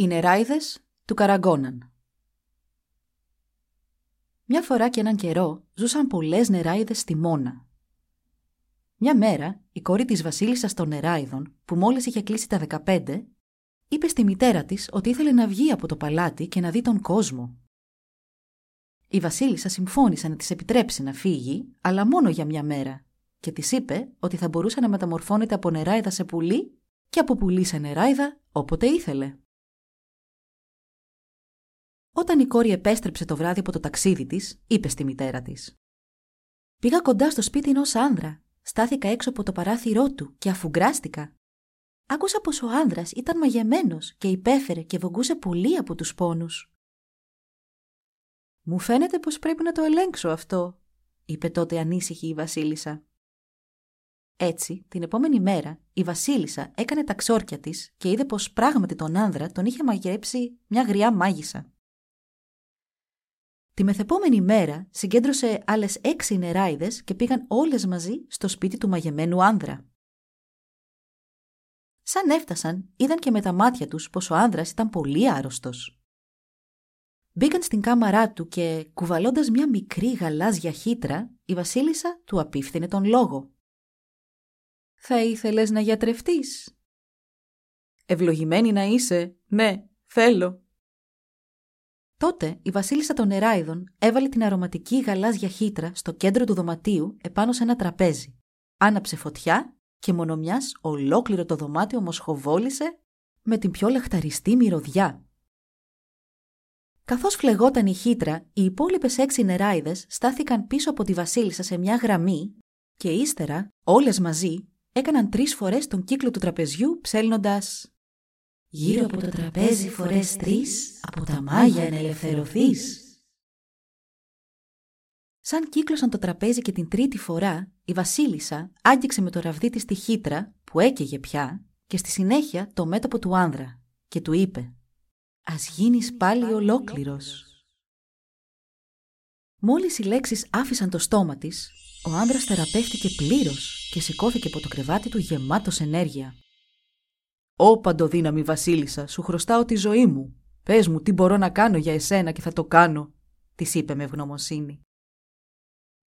Οι νεράιδες του Καραγκόναν Μια φορά και έναν καιρό ζούσαν πολλές νεράιδες στη Μόνα. Μια μέρα η κόρη της βασίλισσας των νεράιδων, που μόλις είχε κλείσει τα 15, είπε στη μητέρα της ότι ήθελε να βγει από το παλάτι και να δει τον κόσμο. Η βασίλισσα συμφώνησε να της επιτρέψει να φύγει, αλλά μόνο για μια μέρα, και της είπε ότι θα μπορούσε να μεταμορφώνεται από νεράιδα σε πουλί και από πουλί σε νεράιδα όποτε ήθελε. Όταν η κόρη επέστρεψε το βράδυ από το ταξίδι της, είπε στη μητέρα της: Πήγα κοντά στο σπίτι ενός άνδρα. Στάθηκα έξω από το παράθυρό του και αφουγκράστηκα. Άκουσα πως ο άνδρας ήταν μαγεμένος και υπέφερε και βογκούσε πολύ από τους πόνους. Μου φαίνεται πως πρέπει να το ελέγξω αυτό, είπε τότε ανήσυχη η Βασίλισσα. Έτσι, την επόμενη μέρα, η Βασίλισσα έκανε τα ξόρκια της και είδε πως πράγματι τον άνδρα τον είχε μαγειρέψει μια γριά μάγισσα. Τη μεθεπόμενη μέρα συγκέντρωσε άλλες έξι νεράιδες και πήγαν όλες μαζί στο σπίτι του μαγεμένου άνδρα. Σαν έφτασαν, είδαν και με τα μάτια τους πως ο άνδρας ήταν πολύ άρρωστος. Μπήκαν στην κάμαρά του και, κουβαλώντας μια μικρή γαλάζια χύτρα, η βασίλισσα του απίφθινε τον λόγο. «Θα ήθελες να γιατρευτείς» «Ευλογημένη να είσαι, ναι, θέλω», Τότε η βασίλισσα των Νεράιδων έβαλε την αρωματική γαλάζια χύτρα στο κέντρο του δωματίου επάνω σε ένα τραπέζι. Άναψε φωτιά και μονομιάς ολόκληρο το δωμάτιο μοσχοβόλησε με την πιο λαχταριστή μυρωδιά. Καθώς φλεγόταν η χύτρα, οι υπόλοιπες έξι νεράιδες στάθηκαν πίσω από τη βασίλισσα σε μια γραμμή και ύστερα, όλες μαζί, έκαναν τρεις φορές τον κύκλο του τραπεζιού ψέλνοντας Γύρω από το τραπέζι φορές τρεις, από τα μάγια να ελευθερωθείς. Σαν κύκλωσαν το τραπέζι και την τρίτη φορά, η βασίλισσα άγγιξε με το ραβδί της τη χύτρα, που έκαιγε πια, και στη συνέχεια το μέτωπο του άνδρα και του είπε «Ας γίνεις πάλι ολόκληρος». Μόλις οι λέξεις άφησαν το στόμα της, ο άνδρας θεραπεύτηκε πλήρως και σηκώθηκε από το κρεβάτι του γεμάτος ενέργεια. «Ω παντοδύναμη βασίλισσα, σου χρωστάω τη ζωή μου. Πες μου τι μπορώ να κάνω για εσένα και θα το κάνω», της είπε με ευγνωμοσύνη.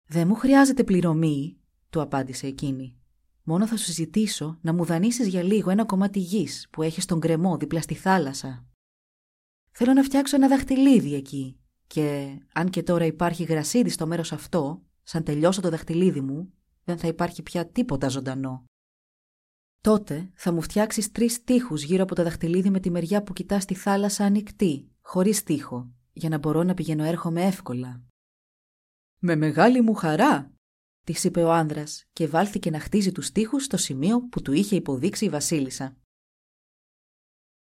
«Δεν μου χρειάζεται πληρωμή», του απάντησε εκείνη. «Μόνο θα σου ζητήσω να μου δανείσεις για λίγο ένα κομμάτι γης που έχεις στον κρεμό δίπλα στη θάλασσα. Θέλω να φτιάξω ένα δαχτυλίδι εκεί και αν και τώρα υπάρχει γρασίδι στο μέρος αυτό, σαν τελειώσω το δαχτυλίδι μου, δεν θα υπάρχει πια τίποτα ζωντανό. Τότε θα μου φτιάξεις τρεις τείχους γύρω από το δαχτυλίδι με τη μεριά που κοιτάς στη θάλασσα ανοιχτή, χωρίς τείχο, για να μπορώ να πηγαίνω έρχομαι εύκολα. Με μεγάλη μου χαρά, της είπε ο άνδρας και βάλθηκε να χτίζει τους τείχους στο σημείο που του είχε υποδείξει η Βασίλισσα.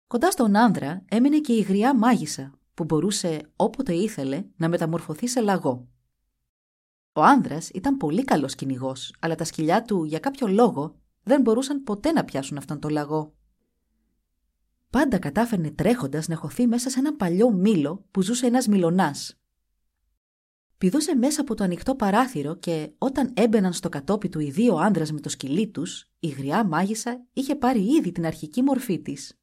Κοντά στον άνδρα έμεινε και η γριά μάγισσα, που μπορούσε όποτε ήθελε να μεταμορφωθεί σε λαγό. Ο άνδρας ήταν πολύ καλός κυνηγός, αλλά τα σκυλιά του για κάποιο λόγο δεν μπορούσαν ποτέ να πιάσουν αυτόν τον λαγό. Πάντα κατάφερνε τρέχοντας να χωθεί μέσα σε ένα παλιό μήλο που ζούσε ένας μιλονά. Πηδούσε μέσα από το ανοιχτό παράθυρο και όταν έμπαιναν στο κατόπι του οι δύο άντρες με το σκυλί τους, η γριά μάγισσα είχε πάρει ήδη την αρχική μορφή της.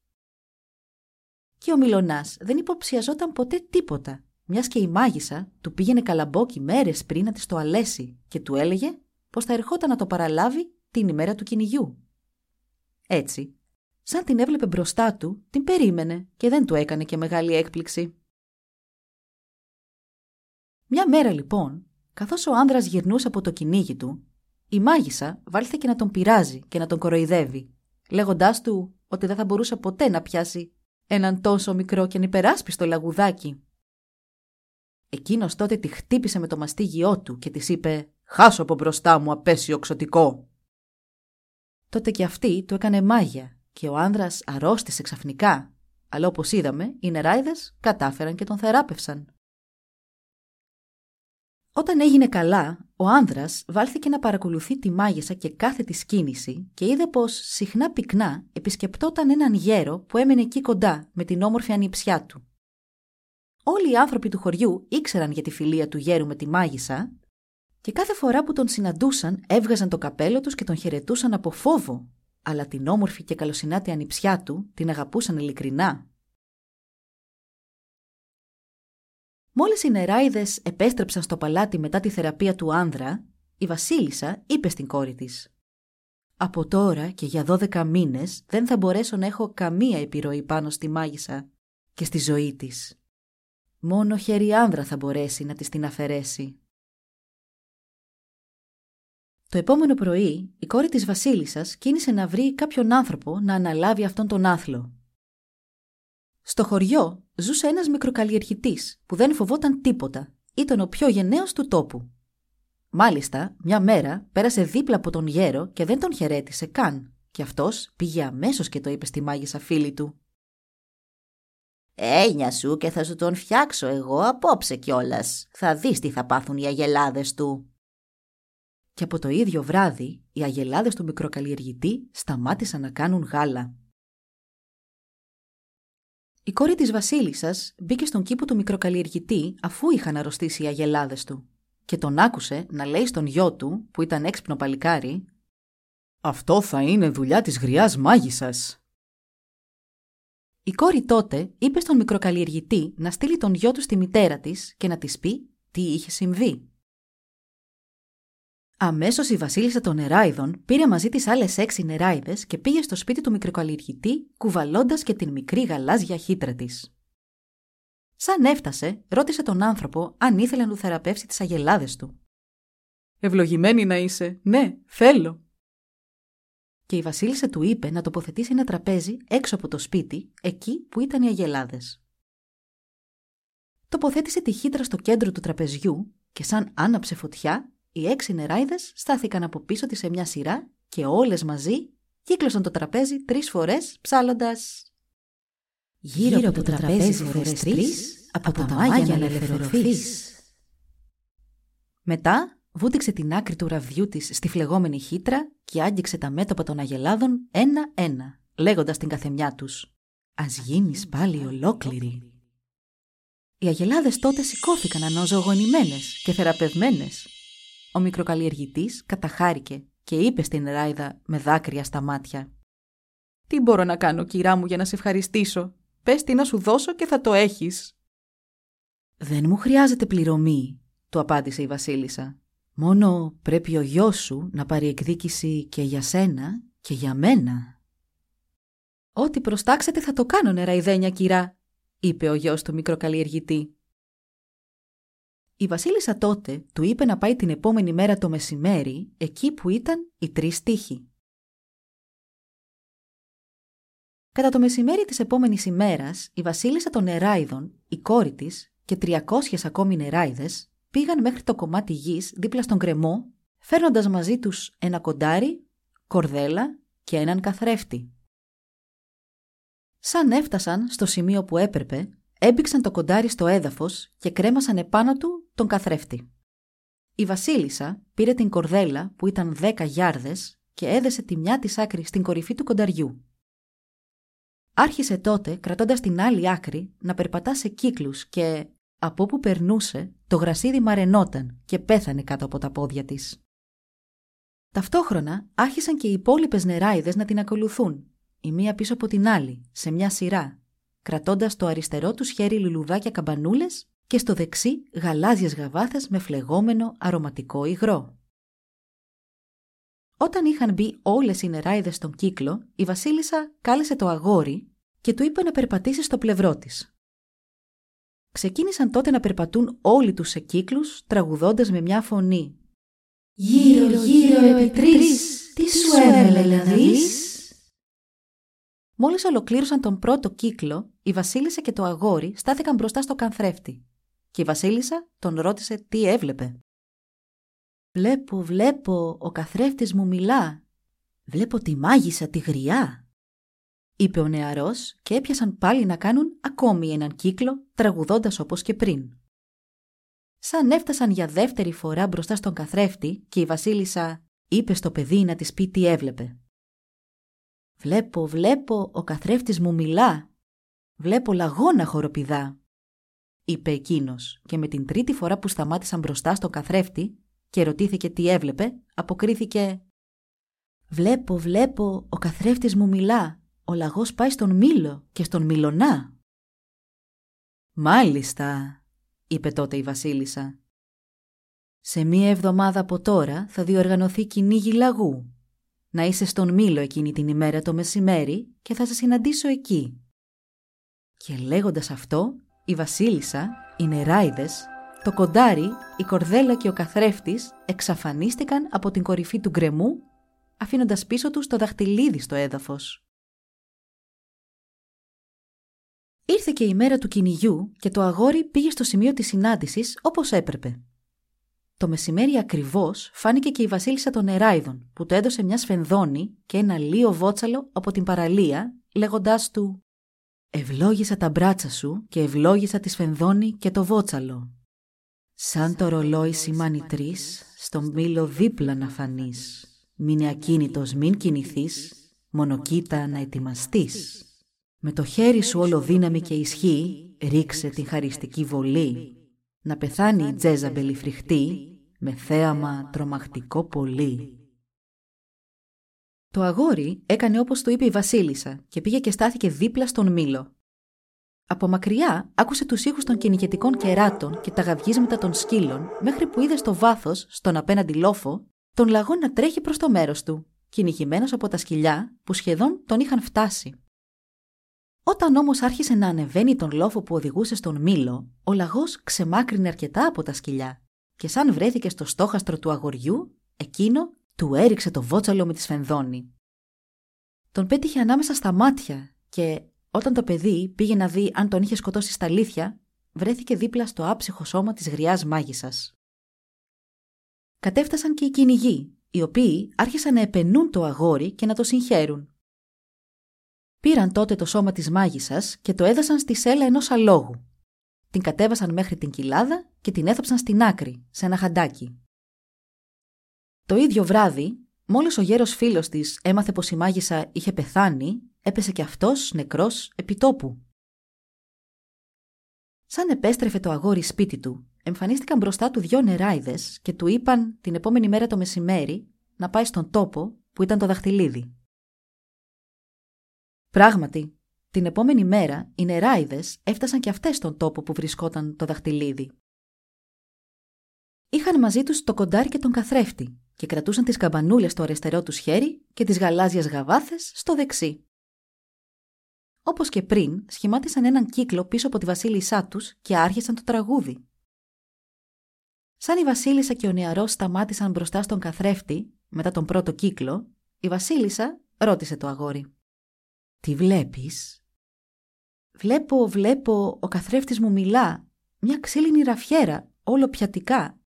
Και ο μιλονά δεν υποψιαζόταν ποτέ τίποτα, μιας και η μάγισσα του πήγαινε καλαμπόκι μέρες πριν να της το αλέσει και του έλεγε πως θα ερχόταν να το παραλάβει την ημέρα του κυνηγιού. Έτσι, σαν την έβλεπε μπροστά του, την περίμενε και δεν του έκανε και μεγάλη έκπληξη. Μια μέρα λοιπόν, καθώς ο άνδρας γυρνούσε από το κυνήγι του, η μάγισσα βάλθηκε να τον πειράζει και να τον κοροϊδεύει, λέγοντάς του ότι δεν θα μπορούσε ποτέ να πιάσει έναν τόσο μικρό και ανυπεράσπιστο λαγουδάκι. Εκείνος τότε τη χτύπησε με το μαστίγιό του και της είπε «Χάσω από μπροστά μου απέσιο ξωτικό» τότε και αυτή του έκανε μάγια και ο άνδρας αρρώστησε ξαφνικά, αλλά όπως είδαμε, οι νεράιδες κατάφεραν και τον θεράπευσαν. Όταν έγινε καλά, ο άνδρας βάλθηκε να παρακολουθεί τη μάγισσα και κάθε της κίνηση και είδε πως συχνά πυκνά επισκεπτόταν έναν γέρο που έμενε εκεί κοντά με την όμορφη ανιψιά του. Όλοι οι άνθρωποι του χωριού ήξεραν για τη φιλία του γέρου με τη μάγισσα και κάθε φορά που τον συναντούσαν έβγαζαν το καπέλο τους και τον χαιρετούσαν από φόβο, αλλά την όμορφη και καλοσυνάτη ανιψιά του την αγαπούσαν ειλικρινά. Μόλις οι νεράιδες επέστρεψαν στο παλάτι μετά τη θεραπεία του άνδρα, η βασίλισσα είπε στην κόρη της «Από τώρα και για δώδεκα μήνες δεν θα μπορέσω να έχω καμία επιρροή πάνω στη μάγισσα και στη ζωή της. Μόνο χέρι άνδρα θα μπορέσει να της την αφαιρέσει». Το επόμενο πρωί, η κόρη της βασίλισσας κίνησε να βρει κάποιον άνθρωπο να αναλάβει αυτόν τον άθλο. Στο χωριό ζούσε ένας μικροκαλλιεργητής που δεν φοβόταν τίποτα. Ήταν ο πιο γενναίος του τόπου. Μάλιστα, μια μέρα πέρασε δίπλα από τον γέρο και δεν τον χαιρέτησε καν. Και αυτός πήγε αμέσως και το είπε στη μάγισσα φίλη του. Ένια σου και θα σου τον φτιάξω εγώ απόψε κιόλας. Θα δεις τι θα πάθουν οι αγελάδες του. Και από το ίδιο βράδυ, οι αγελάδες του μικροκαλλιεργητή σταμάτησαν να κάνουν γάλα. Η κόρη της βασίλισσας μπήκε στον κήπο του μικροκαλλιεργητή αφού είχαν αρρωστήσει οι αγελάδες του και τον άκουσε να λέει στον γιο του, που ήταν έξυπνο παλικάρι «Αυτό θα είναι δουλειά της γριάς μάγισσας». Η κόρη τότε είπε στον μικροκαλλιεργητή να στείλει τον γιο του στη μητέρα της και να της πει τι είχε συμβεί. Αμέσως η Βασίλισσα των Νεράιδων πήρε μαζί τις άλλες έξι νεράιδες και πήγε στο σπίτι του μικροκαλλιεργητή, κουβαλώντας και την μικρή γαλάζια χύτρα της. Σαν έφτασε, ρώτησε τον άνθρωπο αν ήθελε να του θεραπεύσει τις αγελάδες του. Ευλογημένη να είσαι, ναι, θέλω. Και η Βασίλισσα του είπε να τοποθετήσει ένα τραπέζι έξω από το σπίτι, εκεί που ήταν οι αγελάδες. Τοποθέτησε τη χύτρα στο κέντρο του τραπεζιού και σαν άναψε φωτιά, οι έξι νεράιδες στάθηκαν από πίσω της σε μια σειρά και όλες μαζί κύκλωσαν το τραπέζι τρεις φορές ψάλλοντας. Γύρω, Γύρω από το τραπέζι φορές τρεις, από τα μάγια να ελευθερωθείς. Μετά βούτυξε την άκρη του ραβδιού της στη φλεγόμενη χύτρα και άγγιξε τα μέτωπα των αγελάδων ένα-ένα, λέγοντας την καθεμιά τους «Ας γίνεις πάλι ολόκληρη». Οι αγελάδες τότε σηκώθηκαν αναζωογονημένες και θεραπευμένες ο μικροκαλλιεργητής καταχάρηκε και είπε στην Ράιδα με δάκρυα στα μάτια. «Τι μπορώ να κάνω, κυρά μου, για να σε ευχαριστήσω; Πες τι να σου δώσω και θα το έχεις». «Δεν μου χρειάζεται πληρωμή», του απάντησε η βασίλισσα. «Μόνο πρέπει ο γιος σου να πάρει εκδίκηση και για σένα και για μένα». «Ό,τι προστάξετε θα το κάνω, νεραϊδένια κυρά», είπε ο γιος του μικροκαλλιεργητή. Η Βασίλισσα τότε του είπε να πάει την επόμενη μέρα το μεσημέρι εκεί που ήταν οι τρεις τείχοι. Κατά το μεσημέρι της επόμενης ημέρας, η Βασίλισσα των Νεράιδων, η κόρη της και 300 ακόμη νεράιδες πήγαν μέχρι το κομμάτι γης δίπλα στον κρεμό, φέρνοντας μαζί τους ένα κοντάρι, κορδέλα και έναν καθρέφτη. Σαν έφτασαν στο σημείο που έπρεπε, Έμπηξαν το κοντάρι στο έδαφος και κρέμασαν επάνω του τον καθρέφτη. Η βασίλισσα πήρε την κορδέλα που ήταν δέκα γιάρδες και έδεσε τη μια της άκρη στην κορυφή του κονταριού. Άρχισε τότε, κρατώντας την άλλη άκρη, να περπατά σε κύκλους και από όπου περνούσε το γρασίδι μαρενόταν και πέθανε κάτω από τα πόδια της. Ταυτόχρονα άρχισαν και οι υπόλοιπες νεράιδες να την ακολουθούν, η μία πίσω από την άλλη, σε μια σειρά, κρατώντας το αριστερό του χέρι λουλουδάκια καμπανούλες και στο δεξί γαλάζιες γαβάθες με φλεγόμενο αρωματικό υγρό. Όταν είχαν μπει όλες οι νεράιδες στον κύκλο, η Βασίλισσα κάλεσε το αγόρι και του είπε να περπατήσει στο πλευρό της. Ξεκίνησαν τότε να περπατούν όλοι τους σε κύκλους, τραγουδώντας με μια φωνή. «Γύρω, γύρω επί τρεις, τι σου έβαλε να δεις» Μόλις ολοκλήρωσαν τον πρώτο κύκλο, η Βασίλισσα και το αγόρι στάθηκαν μπροστά στο καθρέφτη. Και η Βασίλισσα τον ρώτησε τι έβλεπε. Βλέπω, βλέπω, ο καθρέφτης μου μιλά. Βλέπω τη μάγισσα τη γριά. είπε ο νεαρός και έπιασαν πάλι να κάνουν ακόμη έναν κύκλο, τραγουδώντας όπως και πριν. Σαν έφτασαν για δεύτερη φορά μπροστά στον καθρέφτη και η βασίλισσα είπε στο παιδί να της πει τι έβλεπε. «Βλέπω, βλέπω, ο καθρέφτης μου μιλά. Βλέπω λαγόνα χοροπηδά», είπε εκείνος και με την τρίτη φορά που σταμάτησαν μπροστά στον καθρέφτη και ρωτήθηκε τι έβλεπε, αποκρίθηκε «Βλέπω, βλέπω, ο καθρέφτης μου μιλά. Ο λαγός πάει στον Μήλο και στον Μιλονά». «Μάλιστα», είπε τότε η Βασίλισσα. «Σε μία εβδομάδα από τώρα θα διοργανωθεί κυνήγι λαγού. Να είσαι στον Μήλο εκείνη την ημέρα το μεσημέρι και θα σε συναντήσω εκεί». Και λέγοντας αυτό, η Βασίλισσα, οι νεράιδες, το κοντάρι, η κορδέλα και ο καθρέφτης εξαφανίστηκαν από την κορυφή του γκρεμού, αφήνοντας πίσω τους το δαχτυλίδι στο έδαφος. Ήρθε και η μέρα του κυνηγιού και το αγόρι πήγε στο σημείο της συνάντησης όπως έπρεπε. Το μεσημέρι ακριβώς φάνηκε και η βασίλισσα των Νεράιδων που το έδωσε μια σφενδόνη και ένα λίο βότσαλο από την παραλία λέγοντάς του «Ευλόγησα τα μπράτσα σου και ευλόγησα τη σφενδόνη και το βότσαλο. Σαν το ρολόι σημάνει τρεις, στο μήλο δίπλα να φανείς. Μείνε ακίνητος, μην κινηθείς, μόνο κοίτα να ετοιμαστείς». Με το χέρι σου όλο δύναμη και ισχύ, ρίξε την χαριστική βολή. Να πεθάνει η Τζέζαμπελ η φρικτή, με θέαμα τρομακτικό πολύ. Το αγόρι έκανε όπως του είπε η βασίλισσα και πήγε και στάθηκε δίπλα στον μήλο. Από μακριά άκουσε τους ήχους των κυνηγετικών κεράτων και τα γαυγίσματα των σκύλων μέχρι που είδε στο βάθος, στον απέναντι λόφο, τον λαγό να τρέχει προς το μέρος του, κυνηγημένος από τα σκυλιά που σχεδόν τον είχαν φτάσει. Όταν όμως άρχισε να ανεβαίνει τον λόφο που οδηγούσε στον μήλο, ο λαγός ξεμάκρυνε αρκετά από τα σκυλιά και σαν βρέθηκε στο στόχαστρο του αγοριού, εκείνο του έριξε το βότσαλο με τη σφενδόνη. Τον πέτυχε ανάμεσα στα μάτια και όταν το παιδί πήγε να δει αν τον είχε σκοτώσει στα αλήθεια, βρέθηκε δίπλα στο άψυχο σώμα της γριάς μάγισσας. Κατέφτασαν και οι κυνηγοί, οι οποίοι άρχισαν να επενούν το αγόρι και να το συγχαίρουν. Πήραν τότε το σώμα της μάγισσας και το έδασαν στη σέλα ενός αλόγου. Την κατέβασαν μέχρι την κοιλάδα και την έθαψαν στην άκρη, σε ένα χαντάκι. Το ίδιο βράδυ, μόλις ο γέρος φίλος της έμαθε πως η μάγισσα είχε πεθάνει, έπεσε κι αυτός νεκρός επιτόπου. Σαν επέστρεφε το αγόρι σπίτι του, εμφανίστηκαν μπροστά του δυο νεράιδες και του είπαν την επόμενη μέρα το μεσημέρι να πάει στον τόπο που ήταν το δαχτυλίδι. Πράγματι, την επόμενη μέρα οι νεράιδες έφτασαν και αυτές στον τόπο που βρισκόταν το δαχτυλίδι. Είχαν μαζί τους το κοντάρι και τον καθρέφτη και κρατούσαν τις καμπανούλες στο αριστερό τους χέρι και τις γαλάζιες γαβάθες στο δεξί. Όπως και πριν, σχημάτισαν έναν κύκλο πίσω από τη βασίλισσά τους και άρχισαν το τραγούδι. Σαν η βασίλισσα και ο νεαρός σταμάτησαν μπροστά στον καθρέφτη, μετά τον πρώτο κύκλο, η βασίλισσα ρώτησε το αγόρι. Τι βλέπεις; Βλέπω, βλέπω, ο καθρέφτης μου μιλά. Μια ξύλινη ραφιέρα, όλο πιατικά.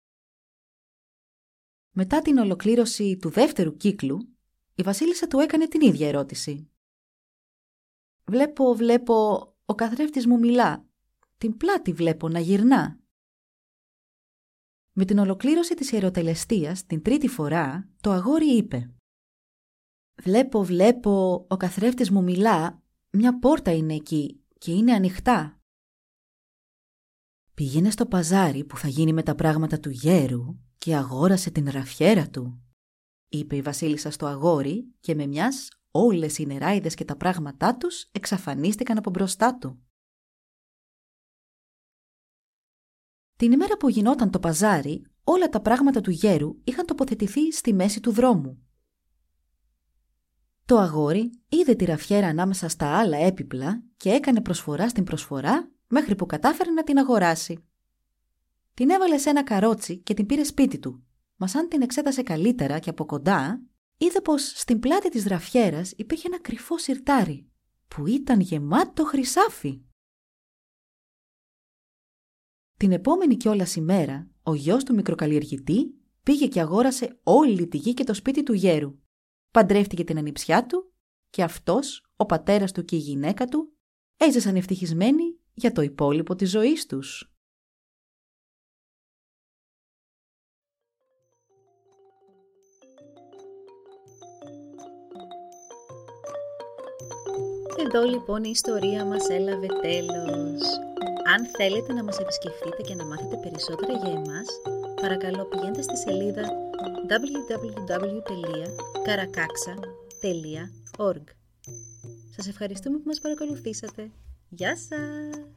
Μετά την ολοκλήρωση του δεύτερου κύκλου, η βασίλισσα του έκανε την ίδια ερώτηση. Βλέπω, βλέπω, ο καθρέφτης μου μιλά. Την πλάτη βλέπω να γυρνά. Με την ολοκλήρωση της ιεροτελεστίας την τρίτη φορά, το αγόρι είπε Βλέπω, βλέπω, ο καθρέφτης μου μιλά, μια πόρτα είναι εκεί και είναι ανοιχτά. Πήγαινε στο παζάρι που θα γίνει με τα πράγματα του γέρου και αγόρασε την ραφιέρα του, είπε η βασίλισσα στο αγόρι και με μιας όλες οι νεράιδες και τα πράγματά τους εξαφανίστηκαν από μπροστά του. Την ημέρα που γινόταν το παζάρι, όλα τα πράγματα του γέρου είχαν τοποθετηθεί στη μέση του δρόμου. Το αγόρι είδε τη ραφιέρα ανάμεσα στα άλλα έπιπλα και έκανε προσφορά στην προσφορά μέχρι που κατάφερε να την αγοράσει. Την έβαλε σε ένα καρότσι και την πήρε σπίτι του, μας αν την εξέτασε καλύτερα και από κοντά, είδε πως στην πλάτη της ραφιέρας υπήρχε ένα κρυφό σιρτάρι, που ήταν γεμάτο χρυσάφι. Την επόμενη κιόλας ημέρα, ο γιος του μικροκαλλιεργητή πήγε και αγόρασε όλη τη γη και το σπίτι του γέρου παντρεύτηκε την ανιψιά του και αυτός ο πατέρας του και η γυναίκα του έζησαν ευτυχισμένοι για το υπόλοιπο της ζωής τους. Εδώ λοιπόν η ιστορία μας έλαβε τέλος. Αν θέλετε να μας επισκεφτείτε και να μάθετε περισσότερα για εμάς, παρακαλώ πηγαίνετε στη σελίδα www.karakaksa.org Σας ευχαριστούμε που μας παρακολουθήσατε. Γεια σας!